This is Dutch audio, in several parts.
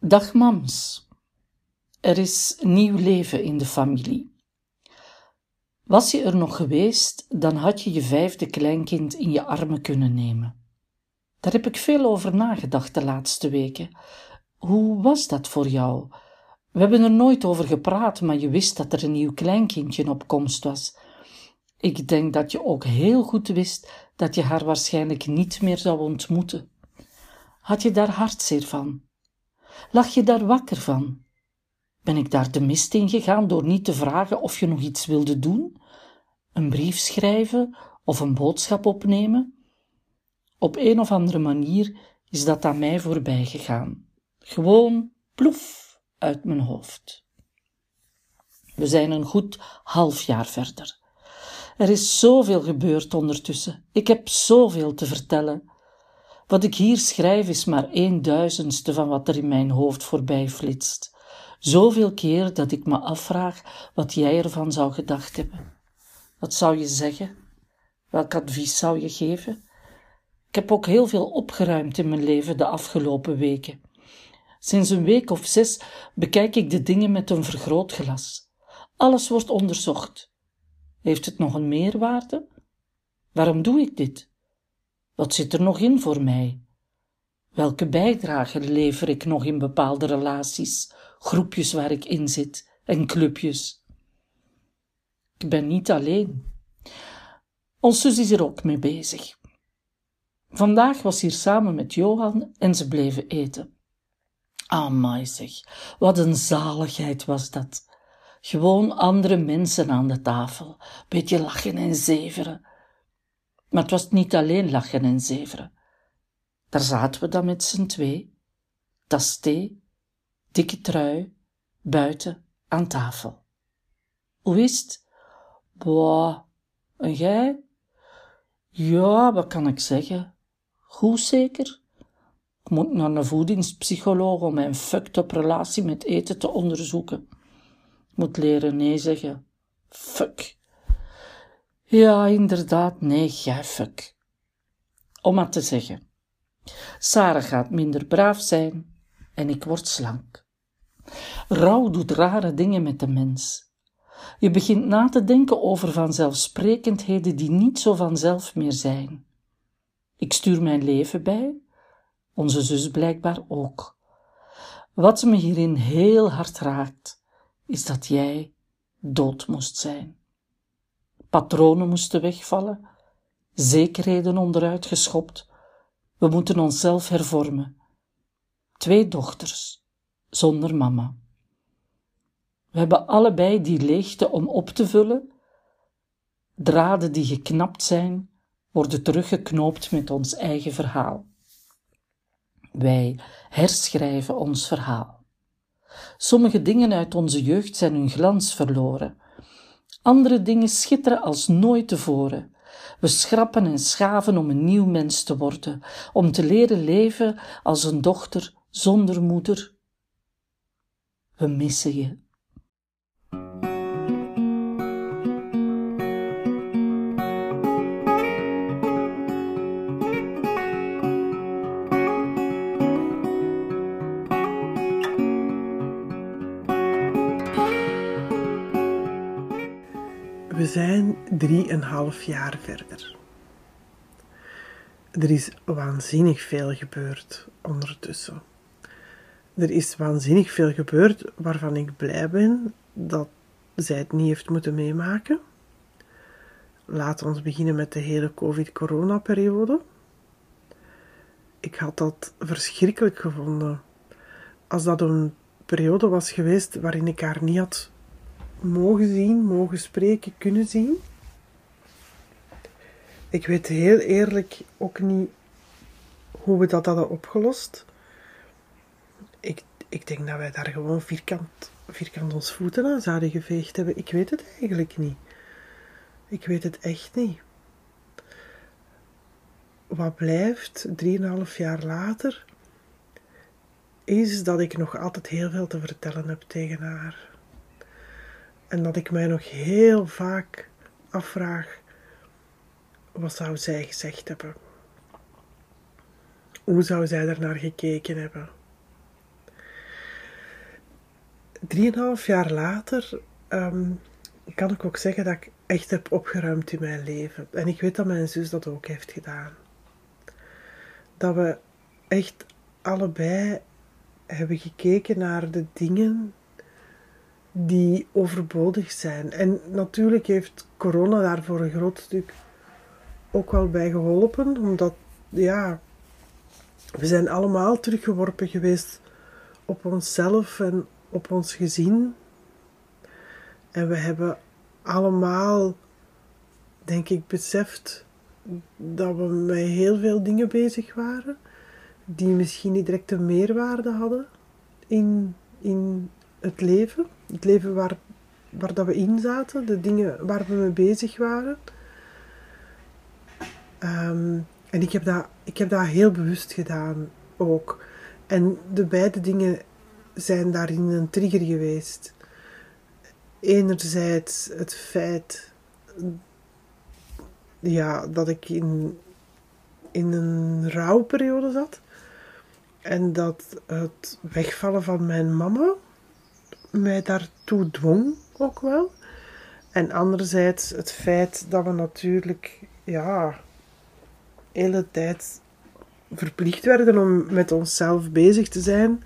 Dag mams. Er is nieuw leven in de familie. Was je er nog geweest, dan had je je vijfde kleinkind in je armen kunnen nemen. Daar heb ik veel over nagedacht de laatste weken. Hoe was dat voor jou? We hebben er nooit over gepraat, maar je wist dat er een nieuw kleinkindje op komst was. Ik denk dat je ook heel goed wist dat je haar waarschijnlijk niet meer zou ontmoeten. Had je daar hartzeer van? Lag je daar wakker van? Ben ik daar de mist in gegaan door niet te vragen of je nog iets wilde doen? Een brief schrijven of een boodschap opnemen? Op een of andere manier is dat aan mij voorbij gegaan. Gewoon ploef uit mijn hoofd. We zijn een goed half jaar verder. Er is zoveel gebeurd ondertussen. Ik heb zoveel te vertellen. Wat ik hier schrijf is maar een duizendste van wat er in mijn hoofd voorbij flitst. Zoveel keer dat ik me afvraag wat jij ervan zou gedacht hebben. Wat zou je zeggen? Welk advies zou je geven? Ik heb ook heel veel opgeruimd in mijn leven de afgelopen weken. Sinds een week of zes bekijk ik de dingen met een vergrootglas. Alles wordt onderzocht. Heeft het nog een meerwaarde? Waarom doe ik dit? Wat zit er nog in voor mij? Welke bijdrage lever ik nog in bepaalde relaties, groepjes waar ik in zit en clubjes? Ik ben niet alleen. Ons zus is er ook mee bezig. Vandaag was hier samen met Johan en ze bleven eten. Amai zeg, wat een zaligheid was dat. Gewoon andere mensen aan de tafel, beetje lachen en zeveren. Maar het was niet alleen lachen en zeveren. Daar zaten we dan met z'n twee, tas thee, dikke trui, buiten aan tafel. Hoe is het? Boah, en jij? Ja, wat kan ik zeggen? Goed zeker? Ik moet naar een voedingspsycholoog om mijn fucked-up relatie met eten te onderzoeken. Ik moet leren nee zeggen. Fuck. Ja, inderdaad, nee, fuck. Om maar te zeggen. Sarah gaat minder braaf zijn en ik word slank. Rouw doet rare dingen met de mens. Je begint na te denken over vanzelfsprekendheden die niet zo vanzelf meer zijn. Ik stuur mijn leven bij, onze zus blijkbaar ook. Wat me hierin heel hard raakt, is dat jij dood moest zijn. Patronen moesten wegvallen, zekerheden onderuit geschopt. We moeten onszelf hervormen. Twee dochters, zonder mama. We hebben allebei die leegte om op te vullen. Draden die geknapt zijn, worden teruggeknoopt met ons eigen verhaal. Wij herschrijven ons verhaal. Sommige dingen uit onze jeugd zijn hun glans verloren. Andere dingen schitteren als nooit tevoren. We schrappen en schaven om een nieuw mens te worden, om te leren leven als een dochter zonder moeder. We missen je. We zijn drieënhalf jaar verder. Er is waanzinnig veel gebeurd ondertussen. Er is waanzinnig veel gebeurd waarvan ik blij ben dat zij het niet heeft moeten meemaken. Laten we beginnen met de hele COVID-corona-periode. Ik had dat verschrikkelijk gevonden. Als dat een periode was geweest waarin ik haar niet had mogen zien, mogen spreken, kunnen zien. Ik weet heel eerlijk ook niet hoe we dat hadden opgelost. Ik, ik denk dat wij daar gewoon vierkant, vierkant ons voeten aan zouden geveegd hebben. Ik weet het eigenlijk niet. Ik weet het echt niet. Wat blijft, drieënhalf jaar later, is dat ik nog altijd heel veel te vertellen heb tegen haar. En dat ik mij nog heel vaak afvraag: wat zou zij gezegd hebben? Hoe zou zij naar gekeken hebben? drieënhalf jaar later ehm, kan ik ook zeggen dat ik echt heb opgeruimd in mijn leven. En ik weet dat mijn zus dat ook heeft gedaan. Dat we echt allebei hebben gekeken naar de dingen die overbodig zijn. En natuurlijk heeft corona daar voor een groot stuk ook wel bij geholpen, omdat ja, we zijn allemaal teruggeworpen geweest op onszelf en op ons gezin. En we hebben allemaal, denk ik, beseft dat we met heel veel dingen bezig waren, die misschien niet direct een meerwaarde hadden in, in het leven. Het leven waar, waar dat we in zaten, de dingen waar we mee bezig waren. Um, en ik heb, dat, ik heb dat heel bewust gedaan ook. En de beide dingen zijn daarin een trigger geweest. Enerzijds het feit ja, dat ik in, in een rouwperiode zat. En dat het wegvallen van mijn mama mij daartoe dwong ook wel. En anderzijds het feit dat we natuurlijk ja, hele tijd verplicht werden om met onszelf bezig te zijn.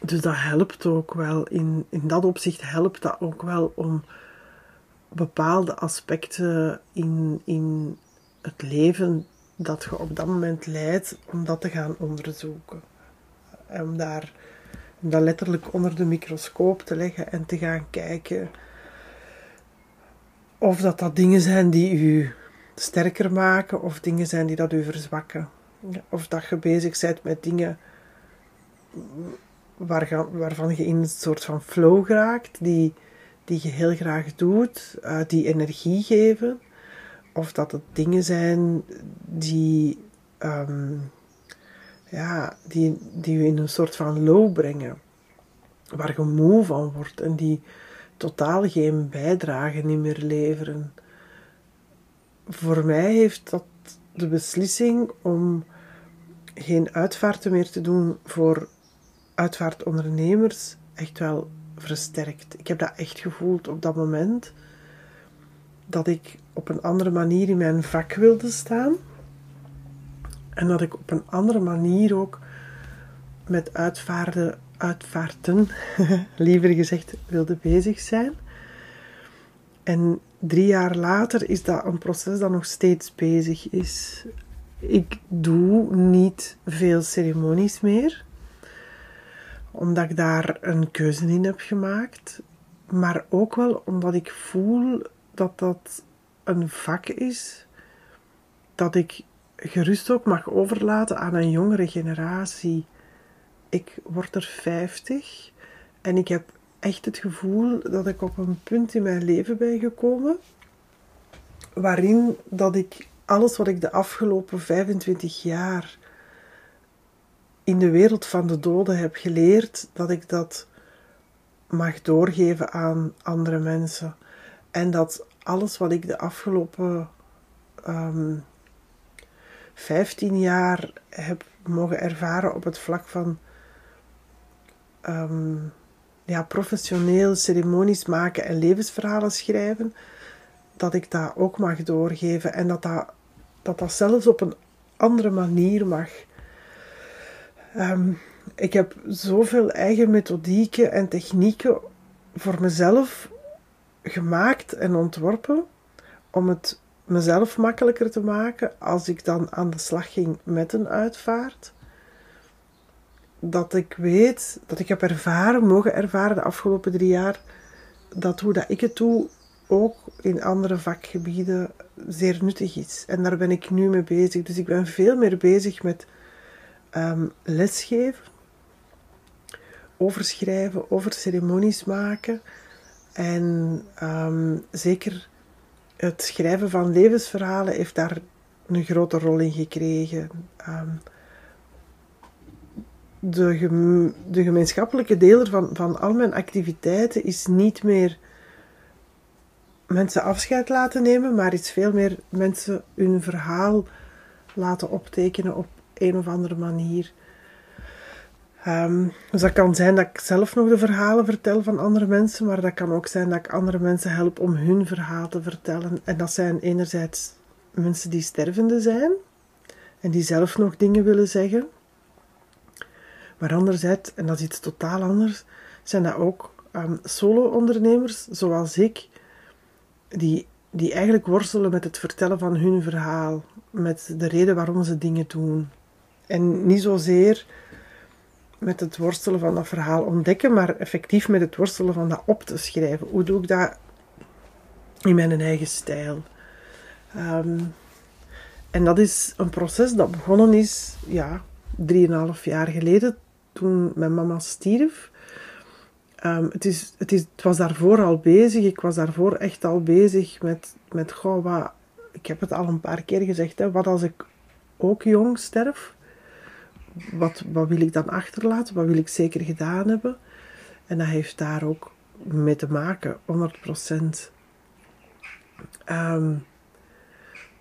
Dus dat helpt ook wel. In, in dat opzicht helpt dat ook wel om bepaalde aspecten in, in het leven dat je op dat moment leidt, om dat te gaan onderzoeken. Om daar dat letterlijk onder de microscoop te leggen en te gaan kijken of dat dat dingen zijn die u sterker maken of dingen zijn die dat u verzwakken. Of dat je bezig bent met dingen waar, waarvan je in een soort van flow raakt, die, die je heel graag doet, uh, die energie geven. Of dat het dingen zijn die, um, ja, die, die je in een soort van low brengen. Waar je moe van wordt en die totaal geen bijdrage niet meer leveren voor mij heeft dat de beslissing om geen uitvaarten meer te doen voor uitvaartondernemers echt wel versterkt. Ik heb dat echt gevoeld op dat moment dat ik op een andere manier in mijn vak wilde staan en dat ik op een andere manier ook met uitvaarden, uitvaarten, liever gezegd, wilde bezig zijn. En drie jaar later is dat een proces dat nog steeds bezig is. Ik doe niet veel ceremonies meer, omdat ik daar een keuze in heb gemaakt, maar ook wel omdat ik voel dat dat een vak is dat ik gerust ook mag overlaten aan een jongere generatie. Ik word er 50 en ik heb echt het gevoel dat ik op een punt in mijn leven ben gekomen waarin dat ik alles wat ik de afgelopen 25 jaar in de wereld van de doden heb geleerd, dat ik dat mag doorgeven aan andere mensen. En dat alles wat ik de afgelopen ehm, 15 jaar heb mogen ervaren op het vlak van um, ja, professioneel ceremonies maken en levensverhalen schrijven, dat ik dat ook mag doorgeven en dat dat, dat, dat zelfs op een andere manier mag. Um, ik heb zoveel eigen methodieken en technieken voor mezelf gemaakt en ontworpen om het mezelf makkelijker te maken als ik dan aan de slag ging met een uitvaart dat ik weet, dat ik heb ervaren, mogen ervaren de afgelopen drie jaar, dat hoe dat ik het doe ook in andere vakgebieden zeer nuttig is. En daar ben ik nu mee bezig. Dus ik ben veel meer bezig met um, lesgeven, overschrijven, over ceremonies maken. En um, zeker het schrijven van levensverhalen heeft daar een grote rol in gekregen. Um, de, de gemeenschappelijke deler van, van al mijn activiteiten is niet meer mensen afscheid laten nemen, maar is veel meer mensen hun verhaal laten optekenen op een of andere manier. Ehm, dus dat kan zijn dat ik zelf nog de verhalen vertel van andere mensen, maar dat kan ook zijn dat ik andere mensen help om hun verhaal te vertellen. En dat zijn enerzijds mensen die stervende zijn en die zelf nog dingen willen zeggen. Maar anderzijds, en dat is iets totaal anders, zijn dat ook um, solo-ondernemers zoals ik, die, die eigenlijk worstelen met het vertellen van hun verhaal, met de reden waarom ze dingen doen. En niet zozeer met het worstelen van dat verhaal ontdekken, maar effectief met het worstelen van dat op te schrijven. Hoe doe ik dat in mijn eigen stijl? Ehm, en dat is een proces dat begonnen is, ja, drieënhalf jaar geleden, toen mijn mama stierf. Um, het, is, het, is, het was daarvoor al bezig. Ik was daarvoor echt al bezig met, met goh, wat, ik heb het al een paar keer gezegd, hè, wat als ik ook jong sterf? Wat, wat wil ik dan achterlaten? Wat wil ik zeker gedaan hebben? En dat heeft daar ook mee te maken, 100%. Um,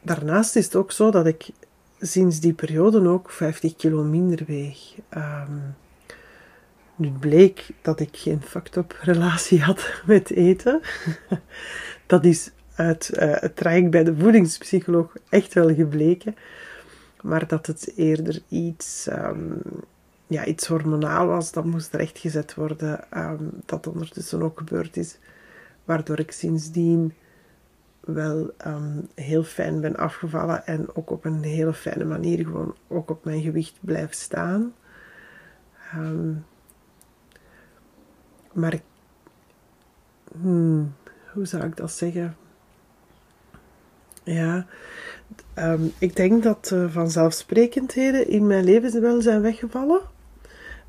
daarnaast is het ook zo dat ik sinds die periode ook 50 kilo minder weeg. Um, nu bleek dat ik geen fucked-up relatie had met eten. dat is uit uh, het traject bij de voedingspsycholoog echt wel gebleken. Maar dat het eerder iets, um, ja, iets hormonaal was, dat moest rechtgezet worden. Um, dat ondertussen ook gebeurd is. Waardoor ik sindsdien wel um, heel fijn ben afgevallen en ook op een hele fijne manier gewoon ook op mijn gewicht blijf staan. Maar hmm, hoe zou ik dat zeggen? Ja, um, ik denk dat uh, vanzelfsprekendheden in mijn leven wel zijn weggevallen.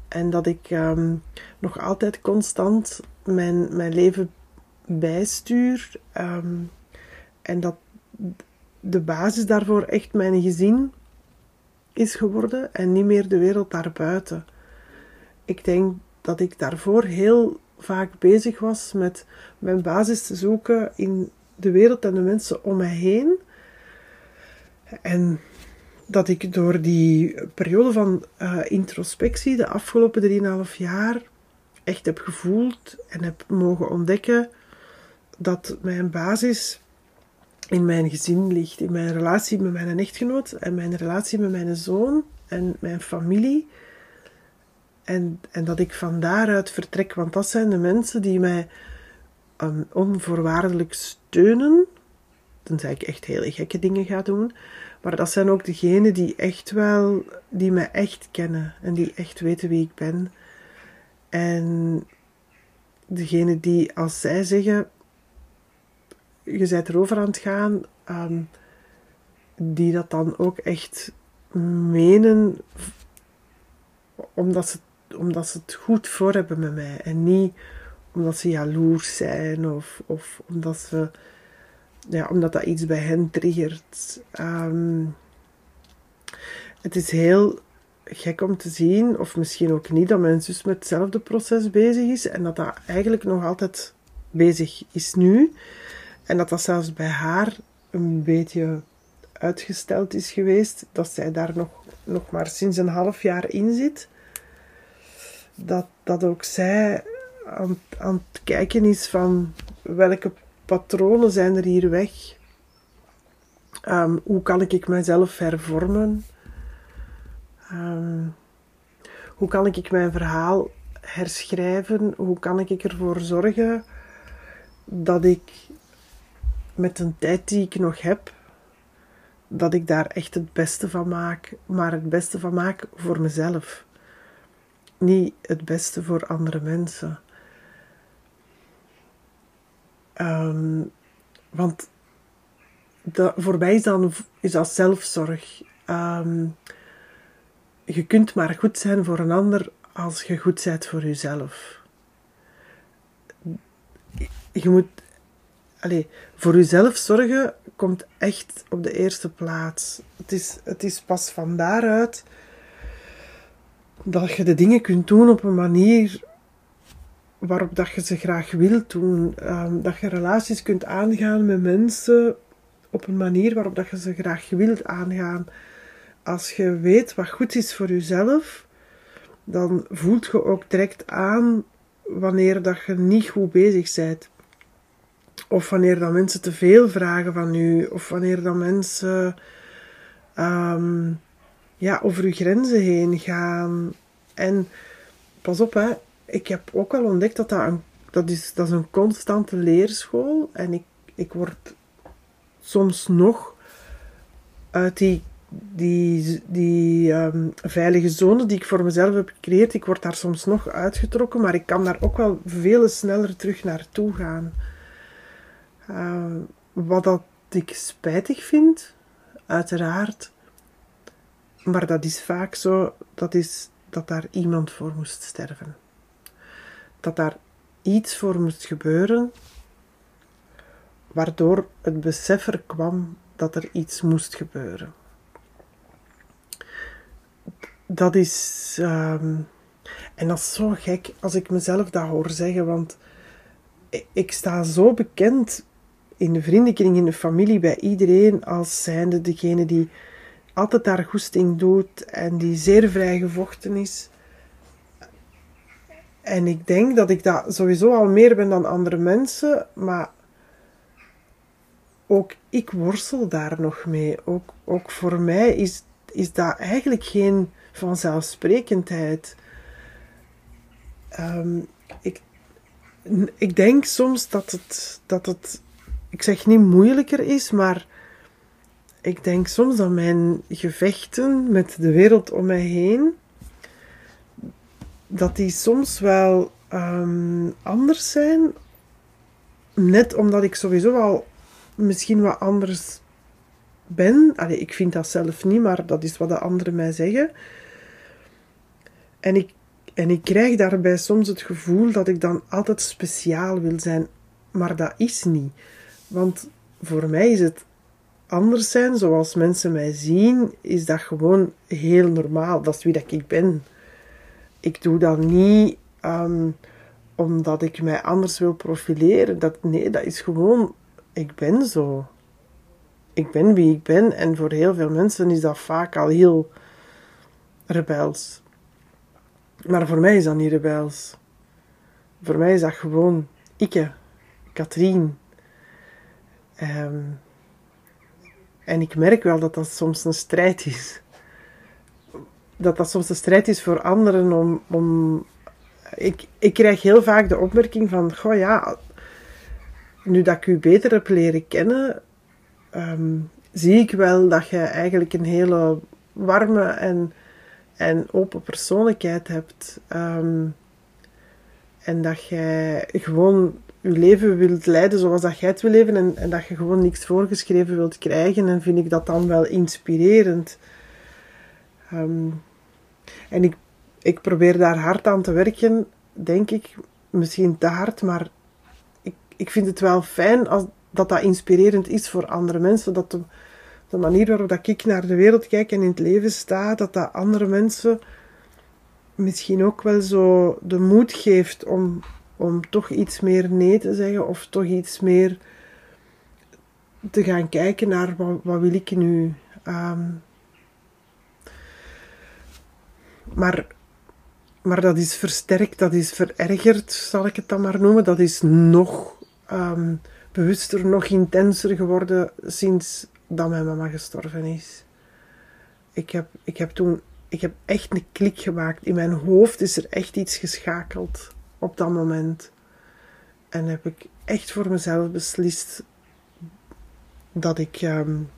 En dat ik um, nog altijd constant mijn, mijn leven bijstuur. Um, en dat de basis daarvoor echt mijn gezin is geworden en niet meer de wereld daarbuiten. Ik denk dat ik daarvoor heel vaak bezig was met mijn basis te zoeken in de wereld en de mensen om mij heen. En dat ik door die periode van uh, introspectie, de afgelopen 3,5 jaar, echt heb gevoeld en heb mogen ontdekken dat mijn basis in mijn gezin ligt, in mijn relatie met mijn echtgenoot en mijn relatie met mijn zoon en mijn familie. En, en dat ik van daaruit vertrek, want dat zijn de mensen die mij onvoorwaardelijk steunen. Tenzij ik echt hele gekke dingen ga doen. Maar dat zijn ook degenen die echt wel, die mij echt kennen en die echt weten wie ik ben. En degene die als zij zeggen, je bent erover aan het gaan, um, die dat dan ook echt menen, omdat ze, omdat ze het goed voor hebben met mij. En niet omdat ze jaloers zijn of, omdat, ze, ja, omdat dat iets bij hen triggert. Um, het is heel gek om te zien, of misschien ook niet, dat mijn zus met hetzelfde proces bezig is en dat dat eigenlijk nog altijd bezig is nu. En dat dat zelfs bij haar een beetje uitgesteld is geweest, dat zij daar nog, nog maar sinds een half jaar in zit. Dat, dat ook zij aan, aan het kijken is van welke patronen zijn er hier weg. Um, hoe kan ik mezelf hervormen? Um, hoe kan ik mijn verhaal herschrijven? Hoe kan ik ervoor zorgen dat ik met een tijd die ik nog heb, dat ik daar echt het beste van maak, maar het beste van maak voor mezelf. Niet het beste voor andere mensen. Um, want dat, voor mij is, dan, is dat zelfzorg. Um, je kunt maar goed zijn voor een ander als je goed bent voor jezelf. Je moet allez, voor jezelf zorgen komt echt op de eerste plaats. Het is, het is pas van daaruit dat je de dingen kunt doen op een manier waarop dat je ze graag wilt doen. Um, dat je relaties kunt aangaan met mensen op een manier waarop dat je ze graag wilt aangaan. Als je weet wat goed is voor jezelf, dan voelt je ook direct aan wanneer dat je niet goed bezig bent. Of wanneer dat mensen te veel vragen van u. Of wanneer dat mensen ehm, ja, over uw grenzen heen gaan. En pas op, hè, ik heb ook al ontdekt dat dat een, dat is, dat is een constante leerschool. En ik, ik word soms nog uit die, die, die ehm, veilige zone die ik voor mezelf heb gecreëerd, ik word daar soms nog uitgetrokken, maar ik kan daar ook wel veel sneller terug naartoe gaan. Uh, wat dat ik spijtig vind, uiteraard. Maar dat is vaak zo, dat is dat daar iemand voor moest sterven. Dat daar iets voor moest gebeuren, waardoor het besef er kwam dat er iets moest gebeuren. Dat is. Um, en dat is zo gek als ik mezelf dat hoor zeggen, want ik sta zo bekend in de vriendenkring, in de familie, bij iedereen als zijnde degene die altijd haar goesting doet en die zeer vrijgevochten is. En ik denk dat ik dat sowieso al meer ben dan andere mensen, maar ook ik worstel daar nog mee. Ook, ook voor mij is, is dat eigenlijk geen vanzelfsprekendheid. Um, ik, ik denk soms dat het, dat het, ik zeg niet moeilijker is, maar ik denk soms dat mijn gevechten met de wereld om mij heen, dat die soms wel um, anders zijn. Net omdat ik sowieso al misschien wat anders ben. Allee, ik vind dat zelf niet, maar dat is wat de anderen mij zeggen. En ik, en ik krijg daarbij soms het gevoel dat ik dan altijd speciaal wil zijn. Maar dat is niet. Want voor mij is het anders zijn, zoals mensen mij zien, is dat gewoon heel normaal. Dat is wie dat ik ben. Ik doe dat niet um, omdat ik mij anders wil profileren. Dat, nee, dat is gewoon ik ben zo. Ik ben wie ik ben en voor heel veel mensen is dat vaak al heel rebels. Maar voor mij is dat niet rebels. Voor mij is dat gewoon ikke, Katrien. Um, en ik merk wel dat dat soms een strijd is. Dat dat soms een strijd is voor anderen om. om ik, ik krijg heel vaak de opmerking van: Goh ja, nu dat ik u beter heb leren kennen, ehm, zie ik wel dat je eigenlijk een hele warme en, en open persoonlijkheid hebt. Ehm, en dat jij gewoon je leven wilt leiden zoals dat jij het wil leven en, en dat je gewoon niks voorgeschreven wilt krijgen. En vind ik dat dan wel inspirerend. Ehm, en ik, ik probeer daar hard aan te werken, denk ik. Misschien te hard, maar ik vind het wel fijn als, dat dat inspirerend is voor andere mensen. Dat de, manier waarop dat ik naar de wereld kijk en in het leven sta, dat dat andere mensen misschien ook wel zo de moed geeft om, om toch iets meer nee te zeggen of toch iets meer te gaan kijken naar wat, wil ik nu. Um, maar, maar dat is versterkt, dat is verergerd, zal ik het dan maar noemen. Dat is nog um, bewuster, nog intenser geworden sinds dat mijn mama gestorven is. Ik heb, ik heb toen ik heb echt een klik gemaakt. In mijn hoofd is er echt iets geschakeld op dat moment. En heb ik echt voor mezelf beslist dat ik. Um,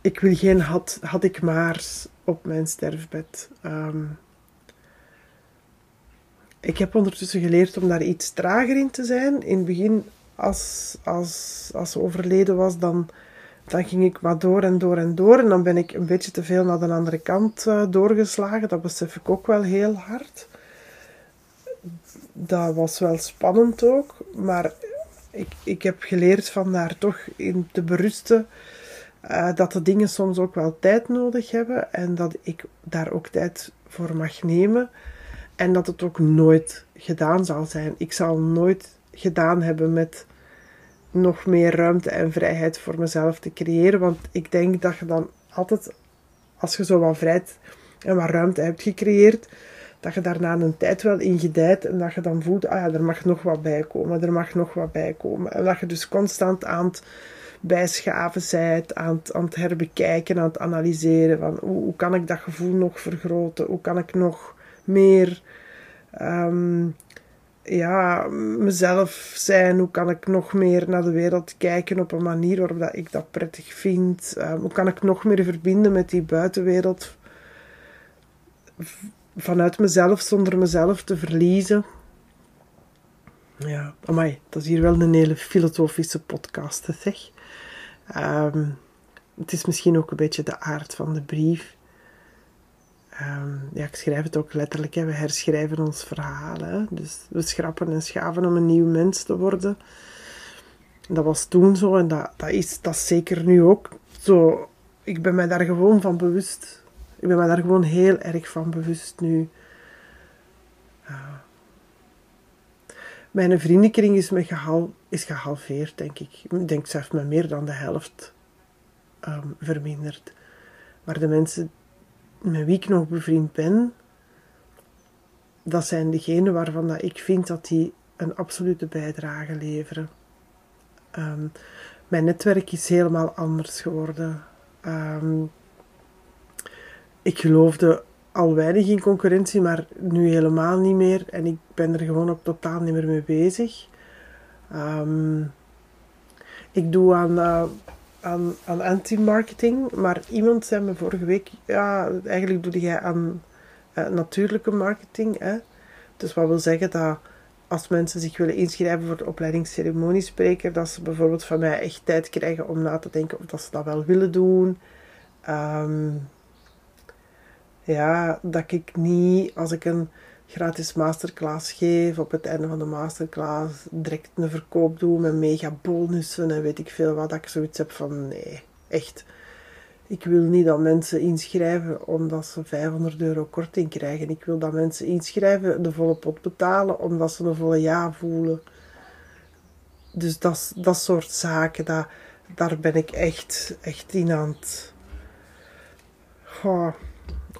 ik wil geen had, had ik maar op mijn sterfbed. Um, ik heb ondertussen geleerd om daar iets trager in te zijn. In het begin, als, als, als ze overleden was, dan, dan ging ik maar door en door en door. En dan ben ik een beetje te veel naar de andere kant uh, doorgeslagen. Dat besef ik ook wel heel hard. Dat was wel spannend ook. Maar ik, ik heb geleerd van daar toch in te berusten. Uh, dat de dingen soms ook wel tijd nodig hebben. En dat ik daar ook tijd voor mag nemen. En dat het ook nooit gedaan zal zijn. Ik zal nooit gedaan hebben met nog meer ruimte en vrijheid voor mezelf te creëren. Want ik denk dat je dan altijd, als je zo wat vrijheid, en wat ruimte hebt gecreëerd, dat je daarna een tijd wel in gedijt en dat je dan voelt, ah ja, er mag nog wat bij komen, er mag nog wat bij komen. En dat je dus constant aan het bijschaven zijt, aan het, aan het herbekijken, aan het analyseren van hoe, kan ik dat gevoel nog vergroten, hoe kan ik nog meer ehm, ja, mezelf zijn, hoe kan ik nog meer naar de wereld kijken op een manier waarop dat ik dat prettig vind, um, hoe kan ik nog meer verbinden met die buitenwereld vanuit mezelf zonder mezelf te verliezen. Ja, amai, dat is hier wel een hele filosofische podcast, zeg. Um, het is misschien ook een beetje de aard van de brief. Um, ja, ik schrijf het ook letterlijk, hè. we herschrijven ons verhaal. Hè. Dus we schrappen en schaven om een nieuw mens te worden. Dat was toen zo en dat, dat, is, dat zeker nu ook zo. Ik ben mij daar gewoon van bewust. Ik ben mij daar gewoon heel erg van bewust nu. Uh, mijn vriendenkring is, me gehal, is gehalveerd, denk ik. Ik denk zelfs met meer dan de helft um, verminderd. Maar de mensen met wie ik nog bevriend ben, dat zijn degenen waarvan dat ik vind dat die een absolute bijdrage leveren. Um, mijn netwerk is helemaal anders geworden. Um, ik geloofde al weinig in concurrentie, maar nu helemaal niet meer. En ik ben er gewoon ook totaal niet meer mee bezig. Um, ik doe aan, uh, aan, aan anti-marketing, maar iemand zei me vorige week: ja, eigenlijk doe jij aan uh, natuurlijke marketing. Hè? Dus wat wil zeggen dat als mensen zich willen inschrijven voor de opleiding ceremoniespreker, dat ze bijvoorbeeld van mij echt tijd krijgen om na te denken of dat ze dat wel willen doen. Um, ja, dat ik niet, als ik een gratis masterclass geef, op het einde van de masterclass direct een verkoop doe met mega bonussen en weet ik veel wat, dat ik zoiets heb van nee, echt. Ik wil niet dat mensen inschrijven omdat ze 500 euro korting krijgen. Ik wil dat mensen inschrijven, de volle pot betalen, omdat ze een volle ja voelen. Dus dat, dat soort zaken, dat, daar ben ik echt, echt in aan het... Goh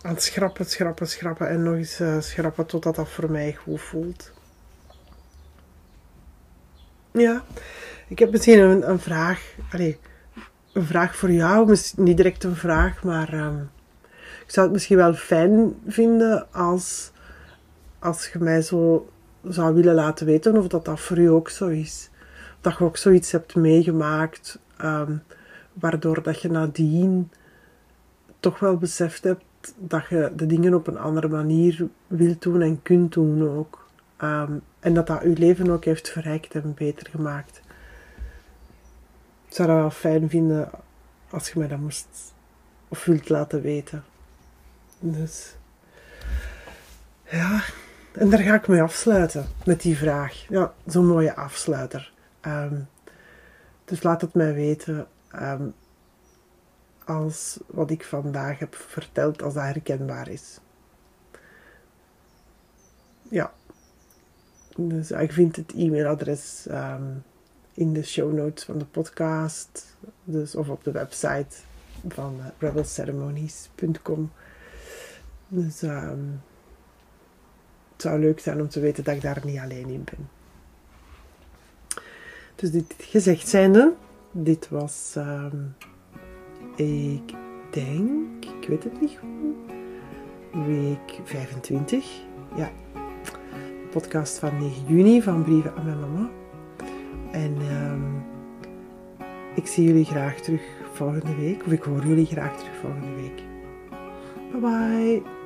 aan het schrappen, schrappen, schrappen en nog eens uh, schrappen totdat dat voor mij goed voelt. Ja, ik heb misschien een, een vraag. Een vraag voor jou. Misschien niet direct een vraag, maar um, ik zou het misschien wel fijn vinden als, als je mij zo zou willen laten weten of dat, dat voor u ook zo is. Dat je ook zoiets hebt meegemaakt, um, waardoor dat je nadien toch wel beseft hebt dat je de dingen op een andere manier wilt doen en kunt doen ook. Um, en dat dat je leven ook heeft verrijkt en beter gemaakt. Ik zou dat wel fijn vinden als je mij dat moest of wilt laten weten. Dus ja, en daar ga ik mee afsluiten met die vraag. Ja, zo'n mooie afsluiter. Um, dus laat het mij weten. Um, als wat ik vandaag heb verteld, als dat herkenbaar is. Ja. Dus ik vind het e-mailadres um, in de show notes van de podcast. Dus, of op de website van uh, rebelceremonies.com. Dus um, het zou leuk zijn om te weten dat ik daar niet alleen in ben. Dus dit gezegd zijnde, dit was... Um, ik denk, ik weet het niet goed, week 25. Ja, podcast van 9 juni van Brieven aan mijn mama. En um, ik zie jullie graag terug volgende week, of ik hoor jullie graag terug volgende week. Bye bye.